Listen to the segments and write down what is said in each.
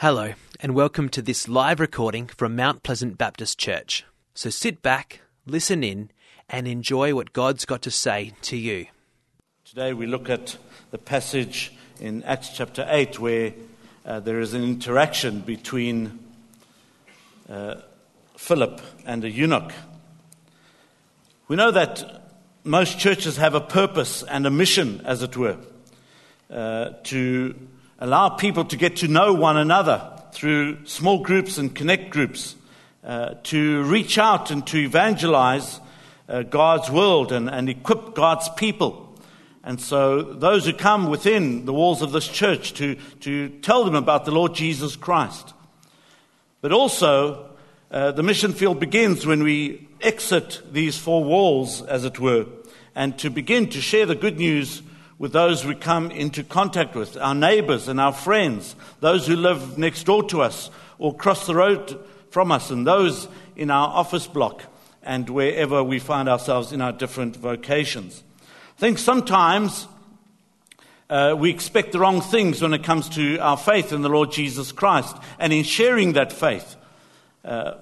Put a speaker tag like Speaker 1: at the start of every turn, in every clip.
Speaker 1: Hello, and welcome to this live recording from Mount Pleasant Baptist Church. So sit back, listen in, and enjoy what God's got to say to you.
Speaker 2: Today we look at the passage in Acts chapter 8 where uh, there is an interaction between uh, Philip and a eunuch. We know that most churches have a purpose and a mission, as it were, uh, to allow people to get to know one another through small groups and connect groups, uh, to reach out and to evangelize uh, God's world and, and equip God's people. And so, those who come within the walls of this church to, to tell them about the Lord Jesus Christ. But also, uh, the mission field begins when we exit these four walls, as it were, and to begin to share the good news with those we come into contact with, our neighbors and our friends, those who live next door to us or cross the road from us, and those in our office block and wherever we find ourselves in our different vocations. I think sometimes uh, we expect the wrong things when it comes to our faith in the Lord Jesus Christ and in sharing that faith. Uh,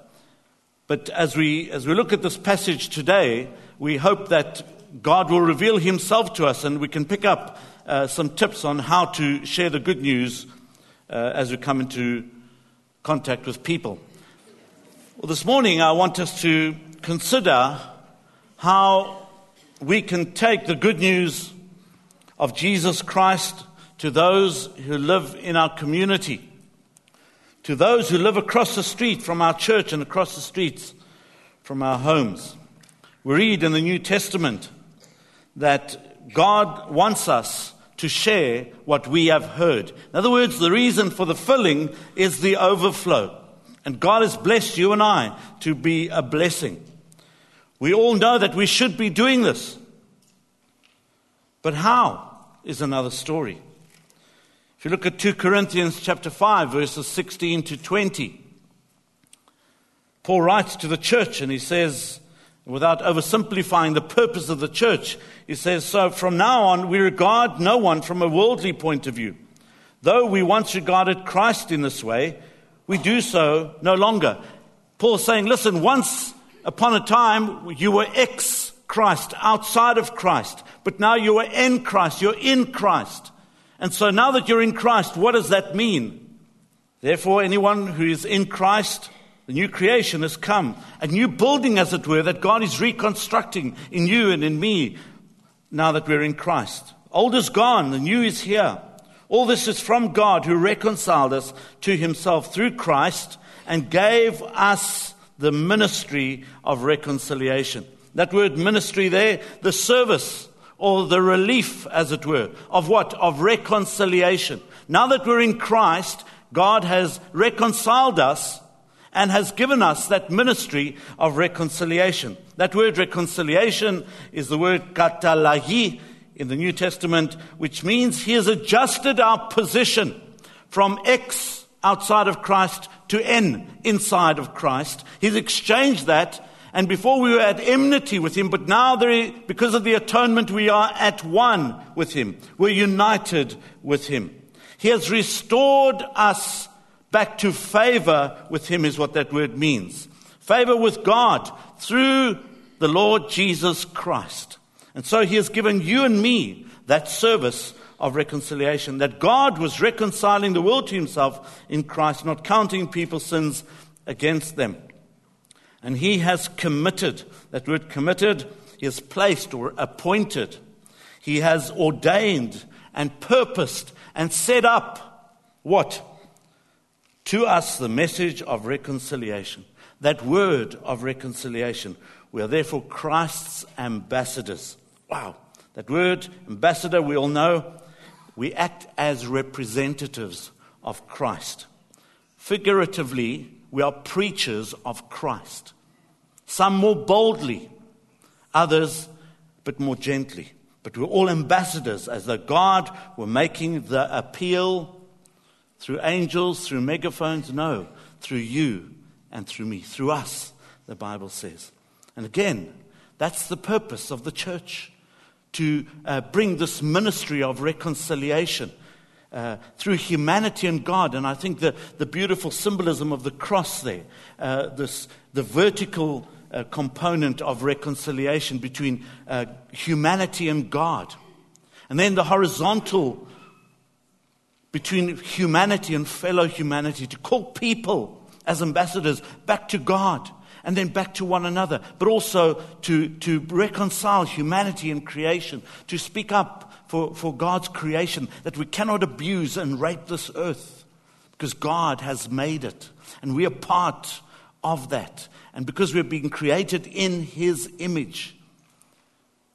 Speaker 2: but as we, as we look at this passage today, we hope that God will reveal Himself to us and we can pick up uh, some tips on how to share the good news uh, as we come into contact with people. Well, this morning I want us to consider how we can take the good news of Jesus Christ to those who live in our community, to those who live across the street from our church and across the streets from our homes. We read in the New Testament that God wants us to share what we have heard. In other words, the reason for the filling is the overflow. And God has blessed you and I to be a blessing. We all know that we should be doing this. But how is another story. If you look at 2 Corinthians chapter 5 verses 16 to 20, Paul writes to the church and he says, without oversimplifying the purpose of the church, he says, So from now on, we regard no one from a worldly point of view. Though we once regarded Christ in this way, we do so no longer. Paul's saying, Listen, once upon a time, you were ex Christ, outside of Christ, but now you are in Christ, you're in Christ. And so now that you're in Christ, what does that mean? Therefore, anyone who is in Christ, the new creation has come, a new building, as it were, that God is reconstructing in you and in me now that we're in Christ. Old is gone, the new is here. All this is from God who reconciled us to himself through Christ and gave us the ministry of reconciliation. That word ministry there, the service or the relief, as it were, of what? Of reconciliation. Now that we're in Christ, God has reconciled us and has given us that ministry of reconciliation. That word reconciliation is the word katallage in the New Testament, which means He has adjusted our position from ex outside of Christ to en inside of Christ. He's exchanged that, and before we were at enmity with Him, but now because of the atonement, we are at one with Him. We're united with Him. He has restored us back to favor with Him, is what that word means. Favor with God through the Lord Jesus Christ. And so He has given you and me that service of reconciliation, that God was reconciling the world to Himself in Christ, not counting people's sins against them. And He has committed, that word committed, He has placed or appointed, He has ordained and purposed and set up what? To us the message of reconciliation. That word of reconciliation. We are therefore Christ's ambassadors. Wow. That word, ambassador, we all know. We act as representatives of Christ. Figuratively, we are preachers of Christ. Some more boldly, others but more gently. But we're all ambassadors as though God were making the appeal through angels, through megaphones? No, through you and through me, through us, the Bible says. And again, that's the purpose of the church to uh, bring this ministry of reconciliation. uh, through humanity and God. And I think the, the beautiful symbolism of the cross there, uh, this, the vertical uh, component of reconciliation between uh, humanity and God. And then the horizontal between humanity and fellow humanity to call people as ambassadors back to God and then back to one another, but also to, to reconcile humanity and creation, to speak up for, for God's creation, that we cannot abuse and rape this earth because God has made it. And we are part of that. And because we're being created in His image,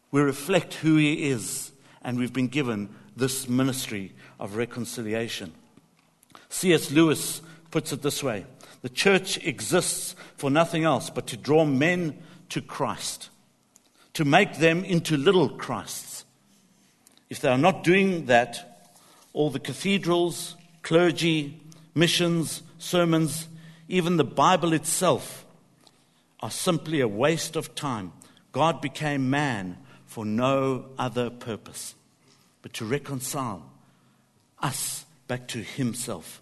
Speaker 2: we reflect who He is. And we've been given this ministry of reconciliation. C.S. Lewis puts it this way the church exists for nothing else but to draw men to Christ, to make them into little Christs. If they are not doing that, all the cathedrals, clergy, missions, sermons, even the Bible itself are simply a waste of time. God became man for no other purpose but to reconcile us back to himself.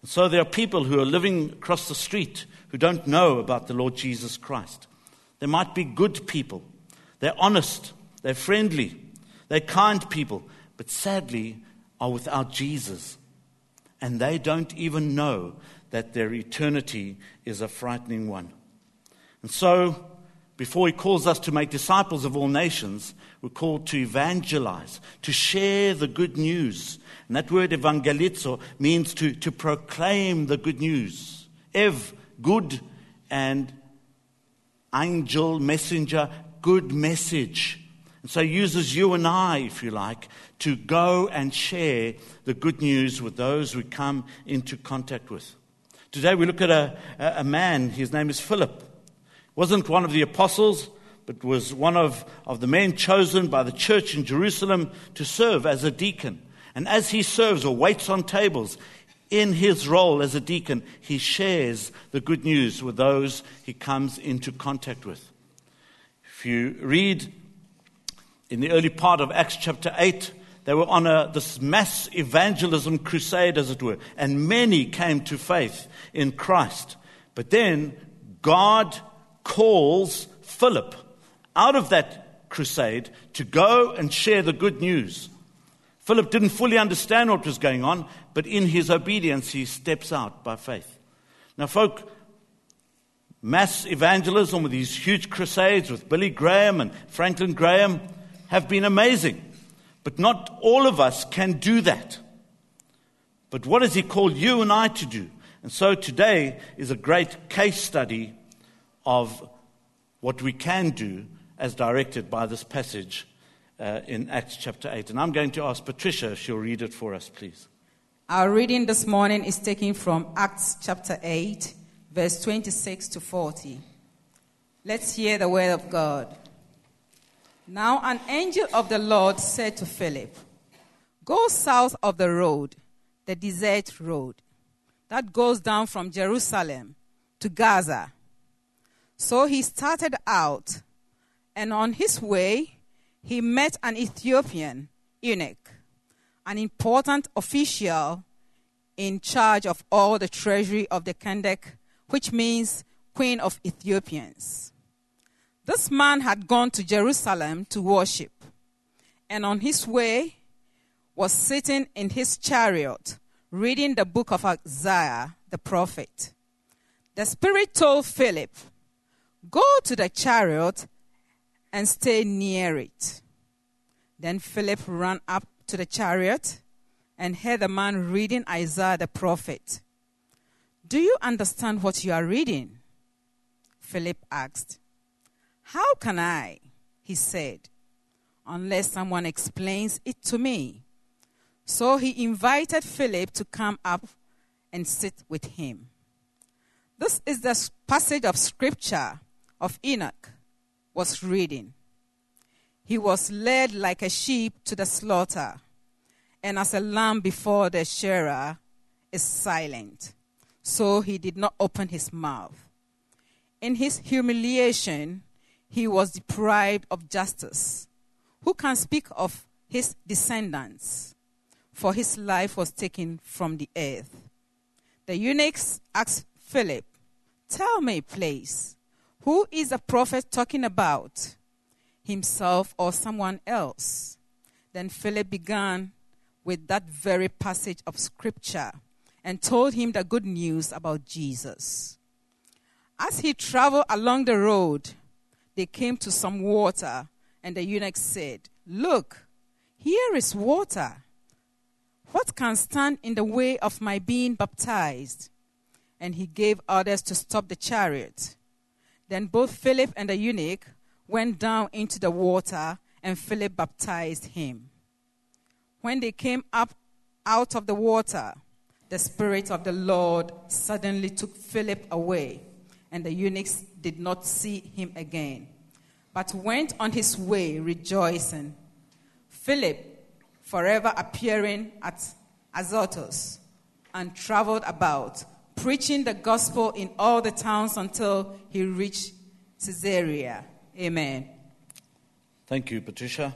Speaker 2: And so there are people who are living across the street who don't know about the Lord Jesus Christ. They might be good people, they're honest, they're friendly, they're kind people, but sadly are without Jesus. And they don't even know that their eternity is a frightening one. And so, before he calls us to make disciples of all nations, we're called to evangelize, to share the good news. And that word evangelizo means to, to proclaim the good news. Ev, good, and angel, messenger, good message. And so he uses you and I, if you like, to go and share the good news with those we come into contact with. Today we look at a, a man, his name is Philip. Wasn't one of the apostles, but was one of, of the men chosen by the church in Jerusalem to serve as a deacon. And as he serves or waits on tables, in his role as a deacon, he shares the good news with those he comes into contact with. If you read in the early part of Acts chapter 8, they were on a, this mass evangelism crusade, as it were, and many came to faith in Christ. But then God calls Philip out of that crusade to go and share the good news. Philip didn't fully understand what was going on, but in his obedience, he steps out by faith. Now, folk, mass evangelism with these huge crusades with Billy Graham and Franklin Graham have been amazing. But not all of us can do that. But what has he called you and I to do? And so today is a great case study of what we can do as directed by this passage uh, in Acts chapter 8. And I'm going to ask Patricia if she'll read it for us, please.
Speaker 3: Our reading this morning is taken from Acts chapter 8, verse 26 to 40. Let's hear the word of God. Now, an angel of the Lord said to Philip, Go south of the road, the desert road, that goes down from Jerusalem to Gaza. So he started out and on his way, he met an Ethiopian eunuch, an important official in charge of all the treasury of the Kandake, which means Queen of Ethiopians. This man had gone to Jerusalem to worship, and on his way was sitting in his chariot reading the book of Isaiah the prophet. The Spirit told Philip, Go to the chariot and stay near it. Then Philip ran up to the chariot and heard the man reading Isaiah the prophet. Do you understand what you are reading? Philip asked. How can I? He said, unless someone explains it to me. So he invited Philip to come up and sit with him. This is the passage of scripture of eunuch was reading. He was led like a sheep to the slaughter, and as a lamb before the shearer is silent, so he did not open his mouth. In his humiliation, he was deprived of justice. Who can speak of his descendants? for his life was taken from the earth. The eunuchs asked Philip, Tell me, please, who is the prophet talking about? Himself or someone else? Then Philip began with that very passage of scripture and told him the good news about Jesus. As he traveled along the road, they came to some water, and the eunuch said, Look, here is water. What can stand in the way of my being baptized? And he gave orders to stop the chariot. Then both Philip and the eunuch went down into the water, and Philip baptized him. When they came up out of the water, the Spirit of the Lord suddenly took Philip away, and the eunuchs did not see him again, but went on his way rejoicing. Philip, forever appearing at Azotus, and traveled about, preaching the gospel in all the towns until he reached Caesarea. Amen.
Speaker 2: Thank you, Patricia.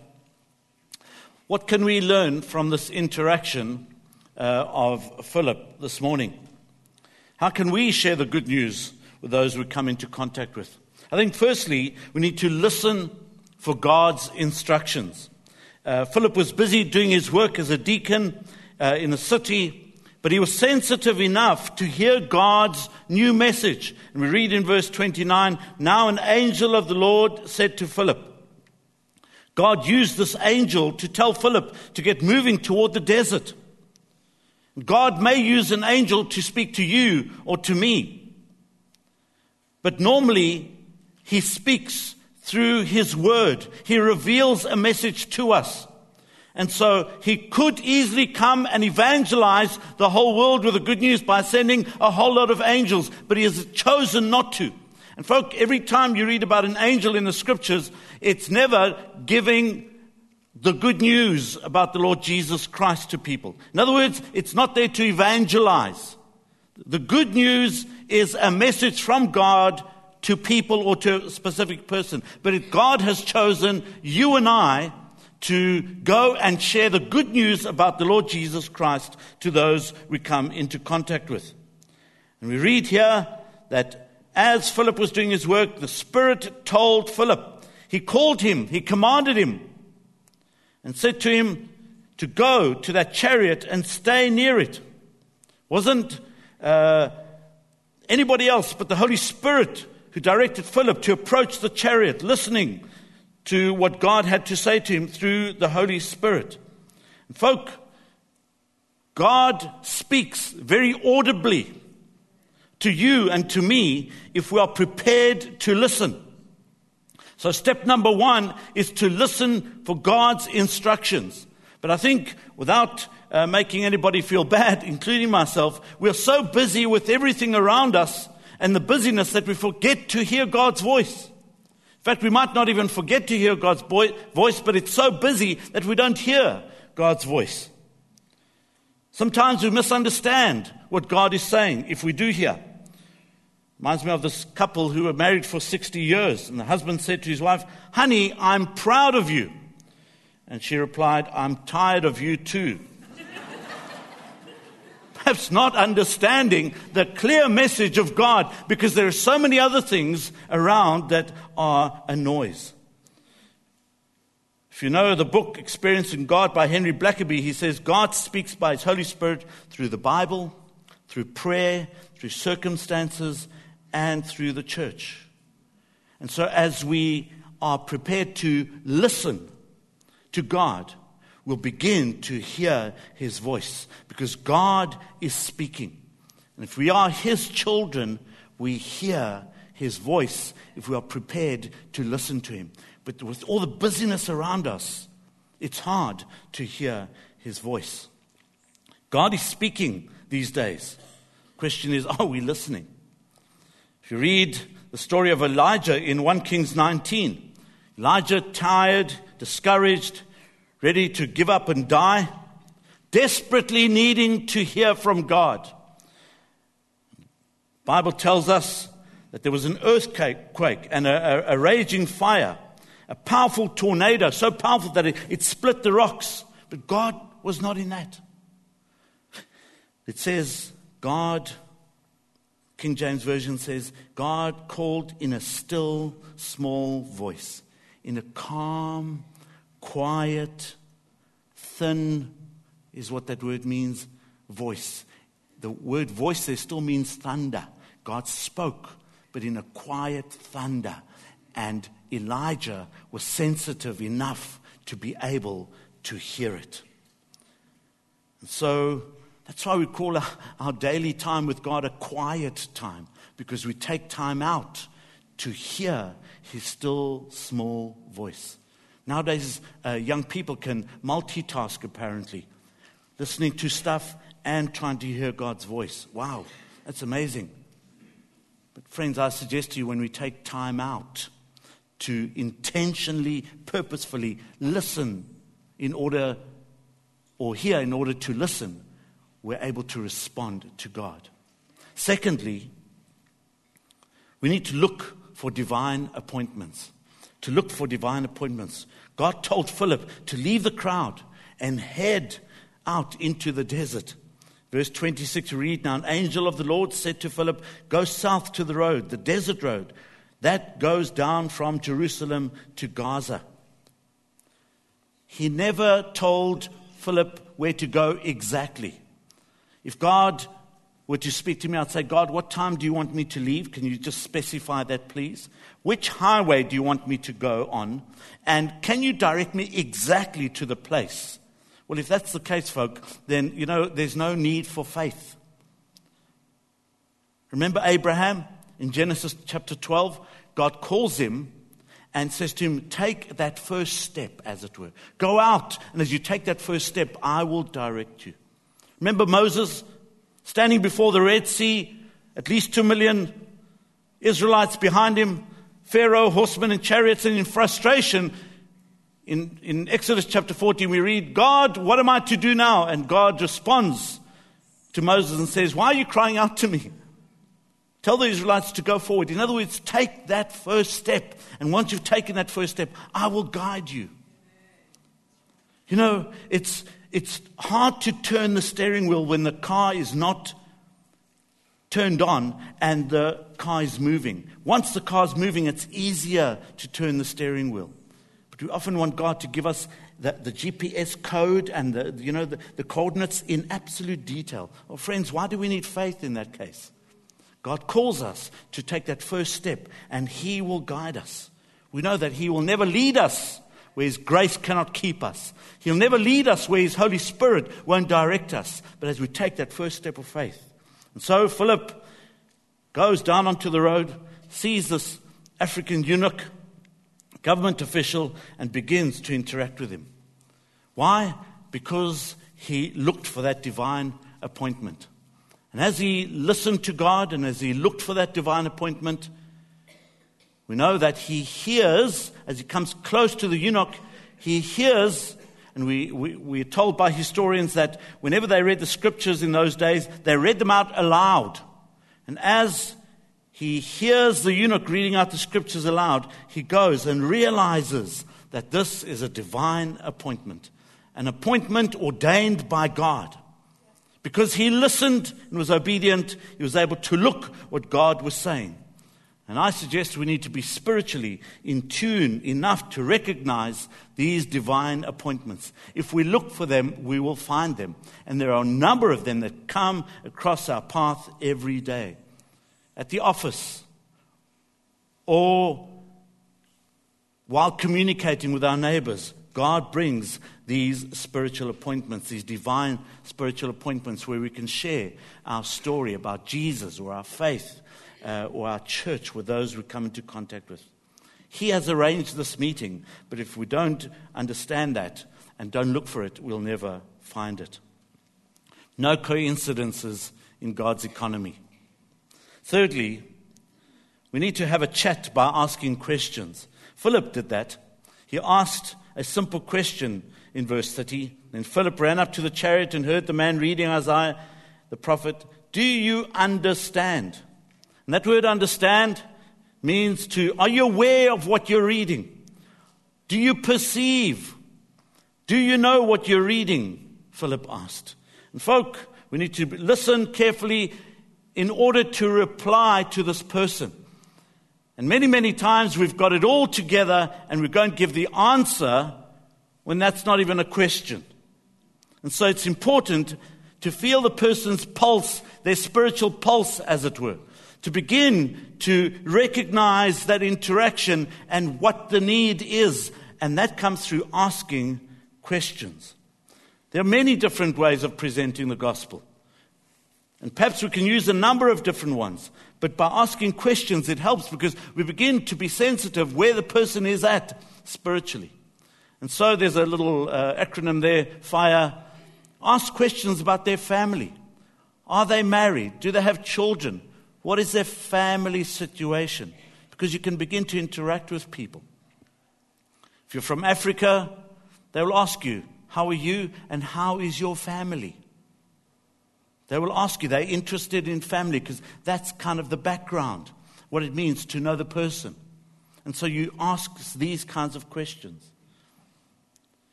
Speaker 2: What can we learn from this interaction uh, of Philip this morning? How can we share the good news with those we come into contact with? I think, firstly, we need to listen for God's instructions. Uh, Philip was busy doing his work as a deacon uh, in the city, but he was sensitive enough to hear God's new message. And we read in verse 29 Now an angel of the Lord said to Philip, God used this angel to tell Philip to get moving toward the desert. God may use an angel to speak to you or to me. But normally, he speaks through his word. He reveals a message to us. And so he could easily come and evangelize the whole world with the good news by sending a whole lot of angels, but he has chosen not to. And folk, every time you read about an angel in the scriptures, it's never giving the good news about the Lord Jesus Christ to people. In other words, it's not there to evangelize. The good news is a message from God to people or to a specific person. But if God has chosen you and I to go and share the good news about the Lord Jesus Christ to those we come into contact with. And we read here that as Philip was doing his work, the Spirit told Philip. He called him, he commanded him, and said to him to go to that chariot and stay near it. Wasn't uh, anybody else but the Holy Spirit who directed Philip to approach the chariot, listening to what God had to say to him through the Holy Spirit. Folk, God speaks very audibly to you and to me if we are prepared to listen. So, step number one is to listen for God's instructions. But I think without uh, making anybody feel bad, including myself, we're so busy with everything around us and the busyness that we forget to hear God's voice. Fact, we might not even forget to hear God's voice, but it's so busy that we don't hear God's voice. Sometimes we misunderstand what God is saying if we do hear. Reminds me of this couple who were married for 60 years, and the husband said to his wife, Honey, I'm proud of you. And she replied, I'm tired of you too. Perhaps not understanding the clear message of God because there are so many other things around that are a noise. If you know the book Experiencing God by Henry Blackaby, he says God speaks by his Holy Spirit through the Bible, through prayer, through circumstances, and through the church. And so, as we are prepared to listen to God, we'll begin to hear His voice because God is speaking. And if we are His children, we hear His voice if we are prepared to listen to Him. But with all the busyness around us, it's hard to hear His voice. God is speaking these days. Question is, are we listening? If you read the story of Elijah in 1 Kings 19, Elijah, tired, discouraged, ready to give up and die, desperately needing to hear from God. The Bible tells us that there was an earthquake and a, a, a raging fire, a powerful tornado, so powerful that it, it split the rocks. But God was not in that. It says, God, King James Version says, God called in a still, small voice, in a calm, quiet, thin, is what that word means, voice. The word voice there still means thunder. God spoke, but in a quiet thunder. And Elijah was sensitive enough to be able to hear it. And so that's why we call our, our daily time with God a quiet time, because we take time out to hear his still small voice. Nowadays, uh, young people can multitask apparently, listening to stuff and trying to hear God's voice. Wow, that's amazing. But, friends, I suggest to you when we take time out to intentionally, purposefully listen in order, or hear in order to listen, we're able to respond to God. Secondly, we need to look for divine appointments. To look for divine appointments. God told Philip to leave the crowd and head out into the desert. Verse 26, read now, an angel of the Lord said to Philip, Go south to the road, the desert road, that goes down from Jerusalem to Gaza. He never told Philip where to go exactly. If God were you speak to me, I'd say, God, what time do you want me to leave? Can you just specify that, please? Which highway do you want me to go on? And can you direct me exactly to the place? Well, if that's the case, folk, then, you know, there's no need for faith. Remember Abraham in Genesis chapter 12? God calls him and says to him, Take that first step, as it were. Go out, and as you take that first step, I will direct you. Remember Moses standing before the Red Sea, at least two million Israelites behind him, Pharaoh, horsemen, and chariots, and in frustration, in, in Exodus chapter 14, we read, God, what am I to do now? And God responds to Moses and says, Why are you crying out to me? Tell the Israelites to go forward. In other words, take that first step. And once you've taken that first step, I will guide you. You know, it's, it's hard to turn the steering wheel when the car is not turned on and the car is moving. Once the car is moving, it's easier to turn the steering wheel. But we often want God to give us the, the GPS code and the, you know, the, the coordinates in absolute detail. Well, friends, why do we need faith in that case? God calls us to take that first step, and He will guide us. We know that He will never lead us where His grace cannot keep us. He'll never lead us where His Holy Spirit won't direct us. But as we take that first step of faith. And so Philip goes down onto the road, sees this African eunuch government official and begins to interact with him. Why? Because he looked for that divine appointment. And as he listened to God and as he looked for that divine appointment, we know that he hears, as he comes close to the eunuch, he hears, and we, we, we're told by historians that whenever they read the scriptures in those days, they read them out aloud. And as he hears the eunuch reading out the scriptures aloud, he goes and realizes that this is a divine appointment, an appointment ordained by God. Because he listened and was obedient, he was able to look what God was saying. And I suggest we need to be spiritually in tune enough to recognize these divine appointments. If we look for them, we will find them. And there are a number of them that come across our path every day at the office, or while communicating with our neighbors, God brings these spiritual appointments, these divine spiritual appointments, where we can share our story about Jesus or our faith uh, or our church with those we come into contact with. He has arranged this meeting, but if we don't understand that and don't look for it, we'll never find it. No coincidences in God's economy. Thirdly, we need to have a chat by asking questions. Philip did that. He asked a simple question in verse 30. Then Philip ran up to the chariot and heard the man reading Isaiah the prophet. Do you understand? And that word understand means to, are you aware of what you're reading? Do you perceive? Do you know what you're reading? Philip asked. And folk, We need to listen carefully in order to reply to this person. And many, many times we've got it all together and we and give the answer when that's not even a question. And so it's important to feel the person's pulse, their spiritual pulse, as it were. To begin to recognize that interaction and what the need is. And that comes through asking questions. There are many different ways of presenting the gospel. And perhaps we can use a number of different ones. But by asking questions, it helps because we begin to be sensitive where the person is at spiritually. And so there's a little uh, acronym there FIRE. Ask questions about their family. Are they married? Do they have children? What is their family situation? Because you can begin to interact with people. If you're from Africa, they will ask you, How are you and how is your family? They will ask you, they're interested in family because that's kind of the background, what it means to know the person. And so you ask these kinds of questions.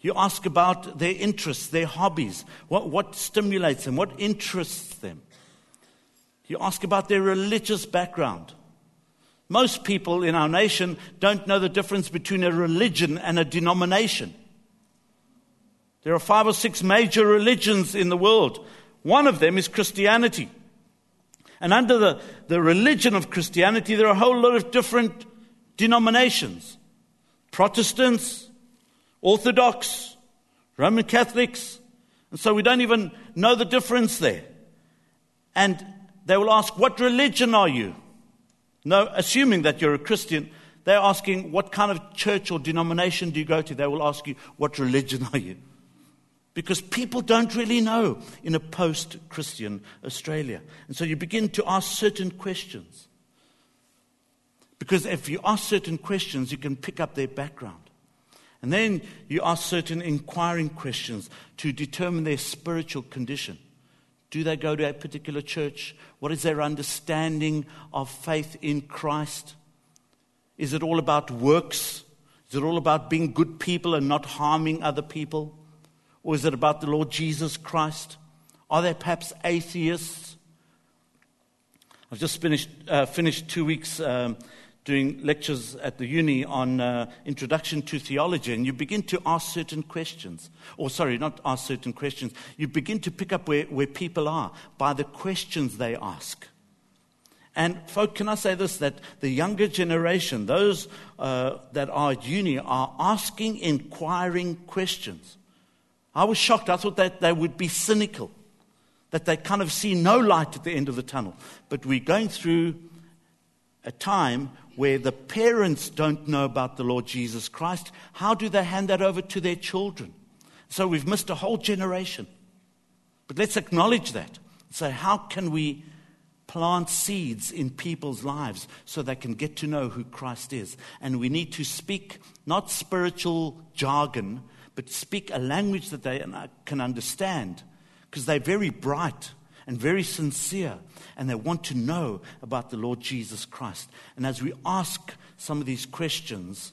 Speaker 2: You ask about their interests, their hobbies, what, what stimulates them, what interests them. You ask about their religious background. Most people in our nation don't know the difference between a religion and a denomination. There are five or six major religions in the world. One of them is Christianity. And under the, the religion of Christianity, there are a whole lot of different denominations Protestants, Orthodox, Roman Catholics. And so we don't even know the difference there. And they will ask, What religion are you? No, assuming that you're a Christian, they're asking, What kind of church or denomination do you go to? They will ask you, What religion are you? because people don't really know in a post Christian Australia. And so you begin to ask certain questions. Because if you ask certain questions, you can pick up their background. And then you ask certain inquiring questions to determine their spiritual condition. Do they go to a particular church? What is their understanding of faith in Christ? Is it all about works? Is it all about being good people and not harming other people? Or is it about the Lord Jesus Christ? Are they perhaps atheists? I've just finished, uh, finished two weeks um, doing lectures at the uni on uh, introduction to theology, and you begin to ask certain questions. Or, sorry, not ask certain questions. You begin to pick up where, where people are by the questions they ask. And, folk, can I say this? That the younger generation, those uh, that are at uni, are asking inquiring questions. I was shocked. I thought that they would be cynical, that they kind of see no light at the end of the tunnel. But we're going through a time where the parents don't know about the Lord Jesus Christ. How do they hand that over to their children? So we've missed a whole generation. But let's acknowledge that. Say, how can we plant seeds in people's lives so they can get to know who Christ is? And we need to speak not spiritual jargon, but speak a language that they can understand because they're very bright and very sincere and they want to know about the Lord Jesus Christ. And as we ask some of these questions,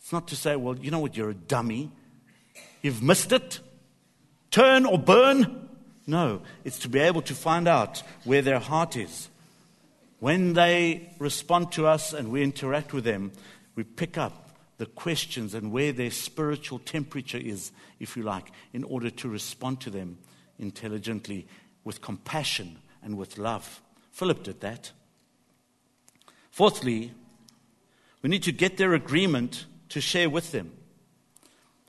Speaker 2: it's not to say, well, you know what, you're a dummy, you've missed it, turn or burn. No, it's to be able to find out where their heart is. When they respond to us and we interact with them, we pick up the questions and where their spiritual temperature is, if you like, in order to respond to them intelligently with compassion and with love. Philip did that. Fourthly, we need to get their agreement to share with them.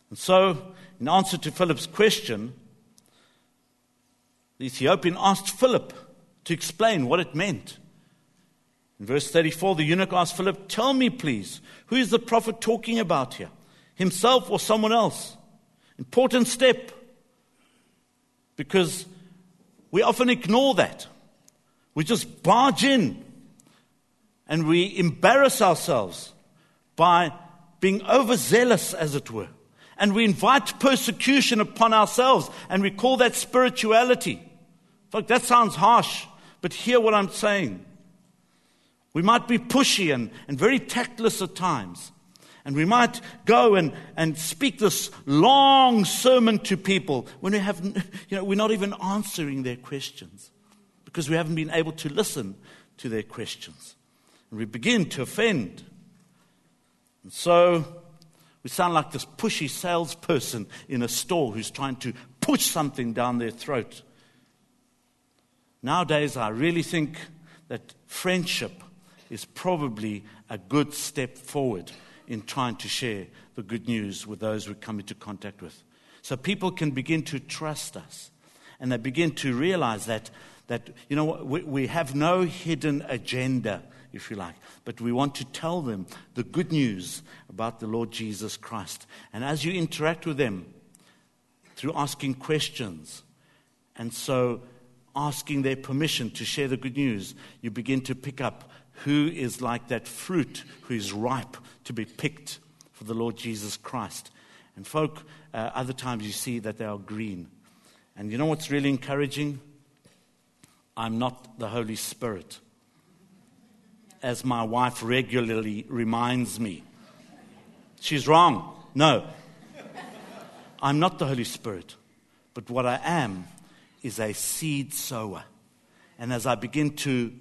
Speaker 2: And so, in answer to Philip's question, the Ethiopian asked Philip to explain what it meant. In verse 34, the eunuch asked Philip, Tell me, please, who is the prophet talking about here? Himself or someone else? Important step. Because we often ignore that. We just barge in and we embarrass ourselves by being overzealous, as it were. And we invite persecution upon ourselves and we call that spirituality. Look, that sounds harsh, but hear what I'm saying. We might be pushy and, and very tactless at times. And we might go and, and speak this long sermon to people when we have, you know, we're not even answering their questions because we haven't been able to listen to their questions. And we begin to offend. And so we sound like this pushy salesperson in a store who's trying to push something down their throat. Nowadays, I really think that friendship is probably a good step forward in trying to share the good news with those we come into contact with. So people can begin to trust us and they begin to realize that, that you know, we, we have no hidden agenda, if you like, but we want to tell them the good news about the Lord Jesus Christ. And as you interact with them through asking questions, and so asking their permission to share the good news, you begin to pick up who is like that fruit who is ripe to be picked for the Lord Jesus Christ. And folk, uh, other times you see that they are green. And you know what's really encouraging? I'm not the Holy Spirit, as my wife regularly reminds me. She's wrong. No. I'm not the Holy Spirit, but what I am is a seed sower. And as I begin to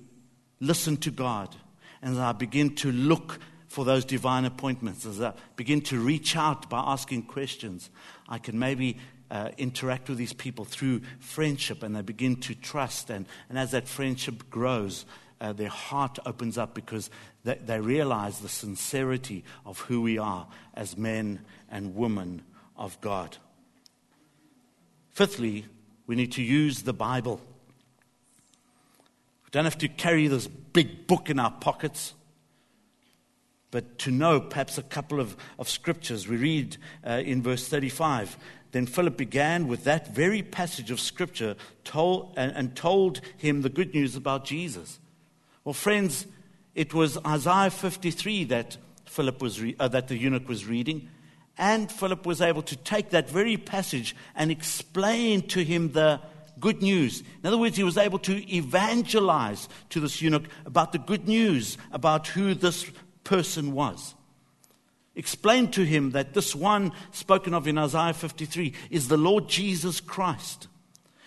Speaker 2: listen to God, and as I begin to look for those divine appointments, as I begin to reach out by asking questions, I can maybe uh, interact with these people through friendship and they begin to trust. And, and as that friendship grows, uh, their heart opens up because they, they realize the sincerity of who we are as men and women of God. Fifthly, we need to use the Bible. We don't have to carry this big book in our pockets, but to know perhaps a couple of, of scriptures. We read uh, in verse 35 Then Philip began with that very passage of scripture told, and, and told him the good news about Jesus. Well, friends, it was Isaiah 53 that, Philip was re- uh, that the eunuch was reading. And Philip was able to take that very passage and explain to him the good news. In other words, he was able to evangelize to this eunuch about the good news about who this person was. Explain to him that this one spoken of in Isaiah 53 is the Lord Jesus Christ.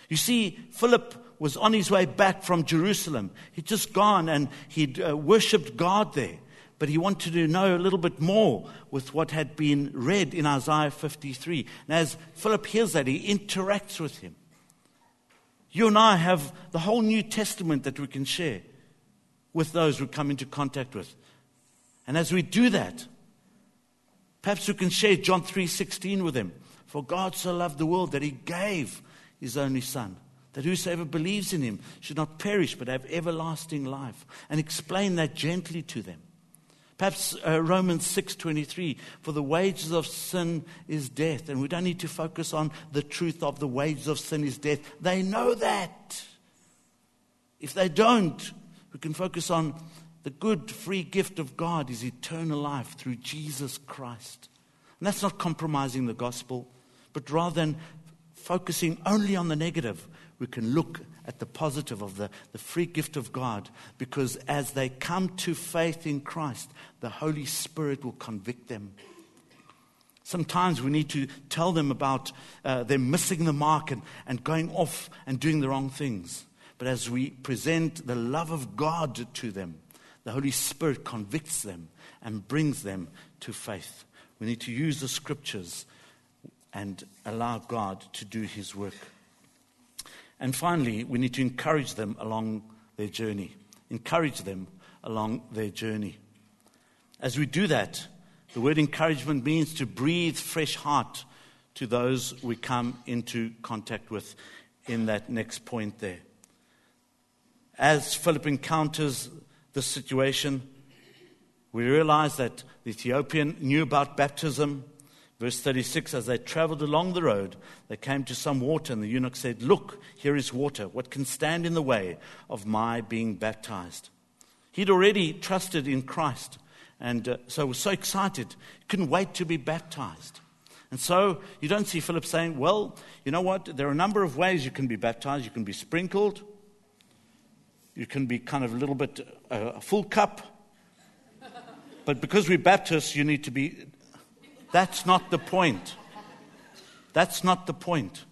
Speaker 2: You see, Philip was on his way back from Jerusalem. He'd just gone and he'd uh, worshipped God there. But he wanted to know a little bit more with what had been read in Isaiah 53. And as Philip hears that, he interacts with him. You and I have the whole New Testament that we can share with those we come into contact with. And as we do that, perhaps we can share John 3:16 with them. For God so loved the world that he gave his only son, that whosoever believes in him should not perish but have everlasting life, and explain that gently to them. Perhaps uh, Romans 6:23 for the wages of sin is death and we don't need to focus on the truth of the wages of sin is death. They know that. If they don't, we can focus on the good free gift of God is eternal life through Jesus Christ. And that's not compromising the gospel, but rather than focusing only on the negative, we can look at the positive of the, the free gift of God because as they come to faith in Christ, the Holy Spirit will convict them. Sometimes we need to tell them about uh, them missing the mark and, and going off and doing the wrong things. But as we present the love of God to them, the Holy Spirit convicts them and brings them to faith. We need to use the scriptures and allow God to do his work. And finally, we need to encourage them along their journey. Encourage them along their journey. As we do that, the word encouragement means to breathe fresh heart to those we come into contact with in that next point there. As Philip encounters this situation, we realize that the Ethiopian knew about baptism. Verse 36 As they traveled along the road, they came to some water, and the eunuch said, Look, here is water. What can stand in the way of my being baptized? He'd already trusted in Christ, and uh, so was so excited, he couldn't wait to be baptized. And so you don't see Philip saying, Well, you know what? There are a number of ways you can be baptized. You can be sprinkled, you can be kind of a little bit uh, a full cup, but because we're Baptists, you need to be. That's not the point. That's not the point.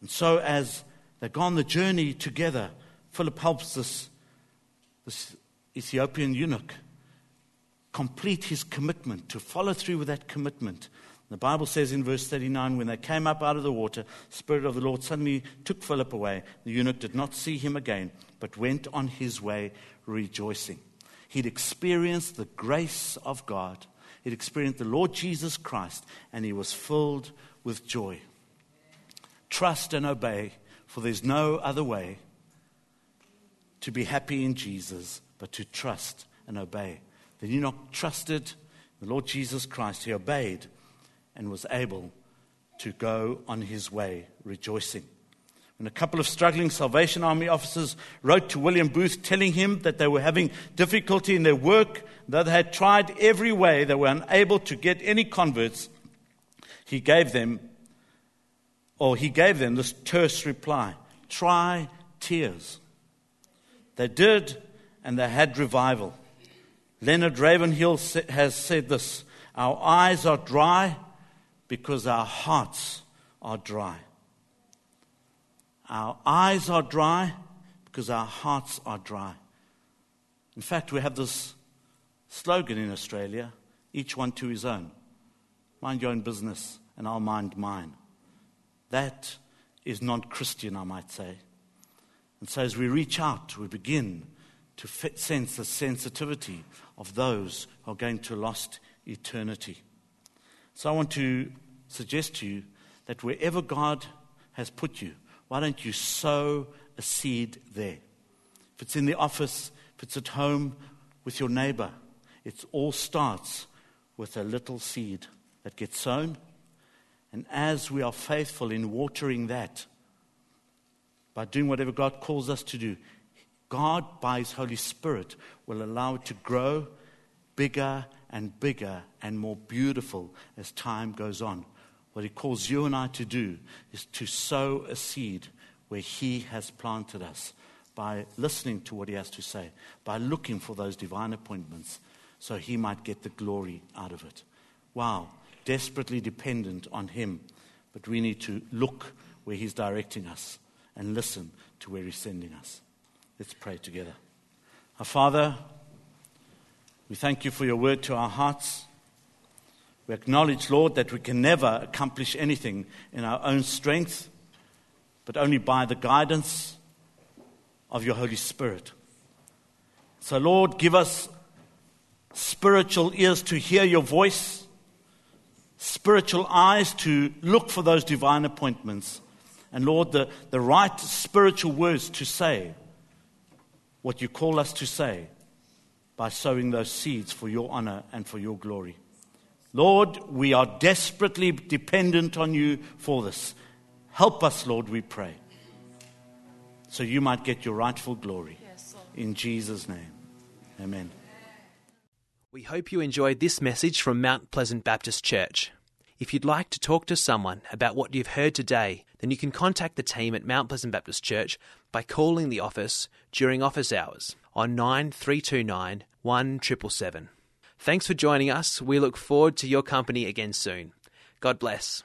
Speaker 2: And so, as they go on the journey together, Philip helps this, this Ethiopian eunuch complete his commitment, to follow through with that commitment. The Bible says in verse 39 when they came up out of the water, the Spirit of the Lord suddenly took Philip away. The eunuch did not see him again, but went on his way rejoicing. He'd experienced the grace of God, he'd experienced the Lord Jesus Christ, and he was filled with joy. Trust and obey, for there's no other way to be happy in Jesus but to trust and obey. The eunuch trusted the Lord Jesus Christ, he obeyed and was able to go on his way rejoicing. When a couple of struggling Salvation Army officers wrote to William Booth telling him that they were having difficulty in their work, that they had tried every way, they were unable to get any converts, he gave them, or he gave them this terse reply try tears. They did, and they had revival. Leonard Ravenhill has said this Our eyes are dry because our hearts are dry. Our eyes are dry because our hearts are dry. In fact, we have this slogan in Australia each one to his own. Mind your own business, and I'll mind mine. That is non Christian, I might say. And so, as we reach out, we begin to sense the sensitivity of those who are going to lost eternity. So, I want to suggest to you that wherever God has put you, why don't you sow a seed there? If it's in the office, if it's at home with your neighbor, it all starts with a little seed that gets sown. And as we are faithful in watering that, by doing whatever God calls us to do, God, by His Holy Spirit, will allow it to grow bigger and bigger and more beautiful as time goes on. What he calls you and I to do is to sow a seed where he has planted us by listening to what he has to say, by looking for those divine appointments so he might get the glory out of it. Wow, desperately dependent on him, but we need to look where he's directing us and listen to where he's sending us. Let's pray together. Our Father, we thank you for your word to our hearts. We acknowledge, Lord, that we can never accomplish anything in our own strength, but only by the guidance of your Holy Spirit. So, Lord, give us spiritual ears to hear your voice, spiritual eyes to look for those divine appointments, and, Lord, the, the right spiritual words to say what you call us to say by sowing those seeds for your honor and for your glory. Lord, we are desperately dependent on you for this. Help us, Lord, we pray, so you might get your rightful glory. In Jesus' name, amen.
Speaker 1: We hope you enjoyed this message from Mount Pleasant Baptist Church. If you'd like to talk to someone about what you've heard today, then you can contact the team at Mount Pleasant Baptist Church by calling the office during office hours on 9329 1777. Thanks for joining us. We look forward to your company again soon. God bless.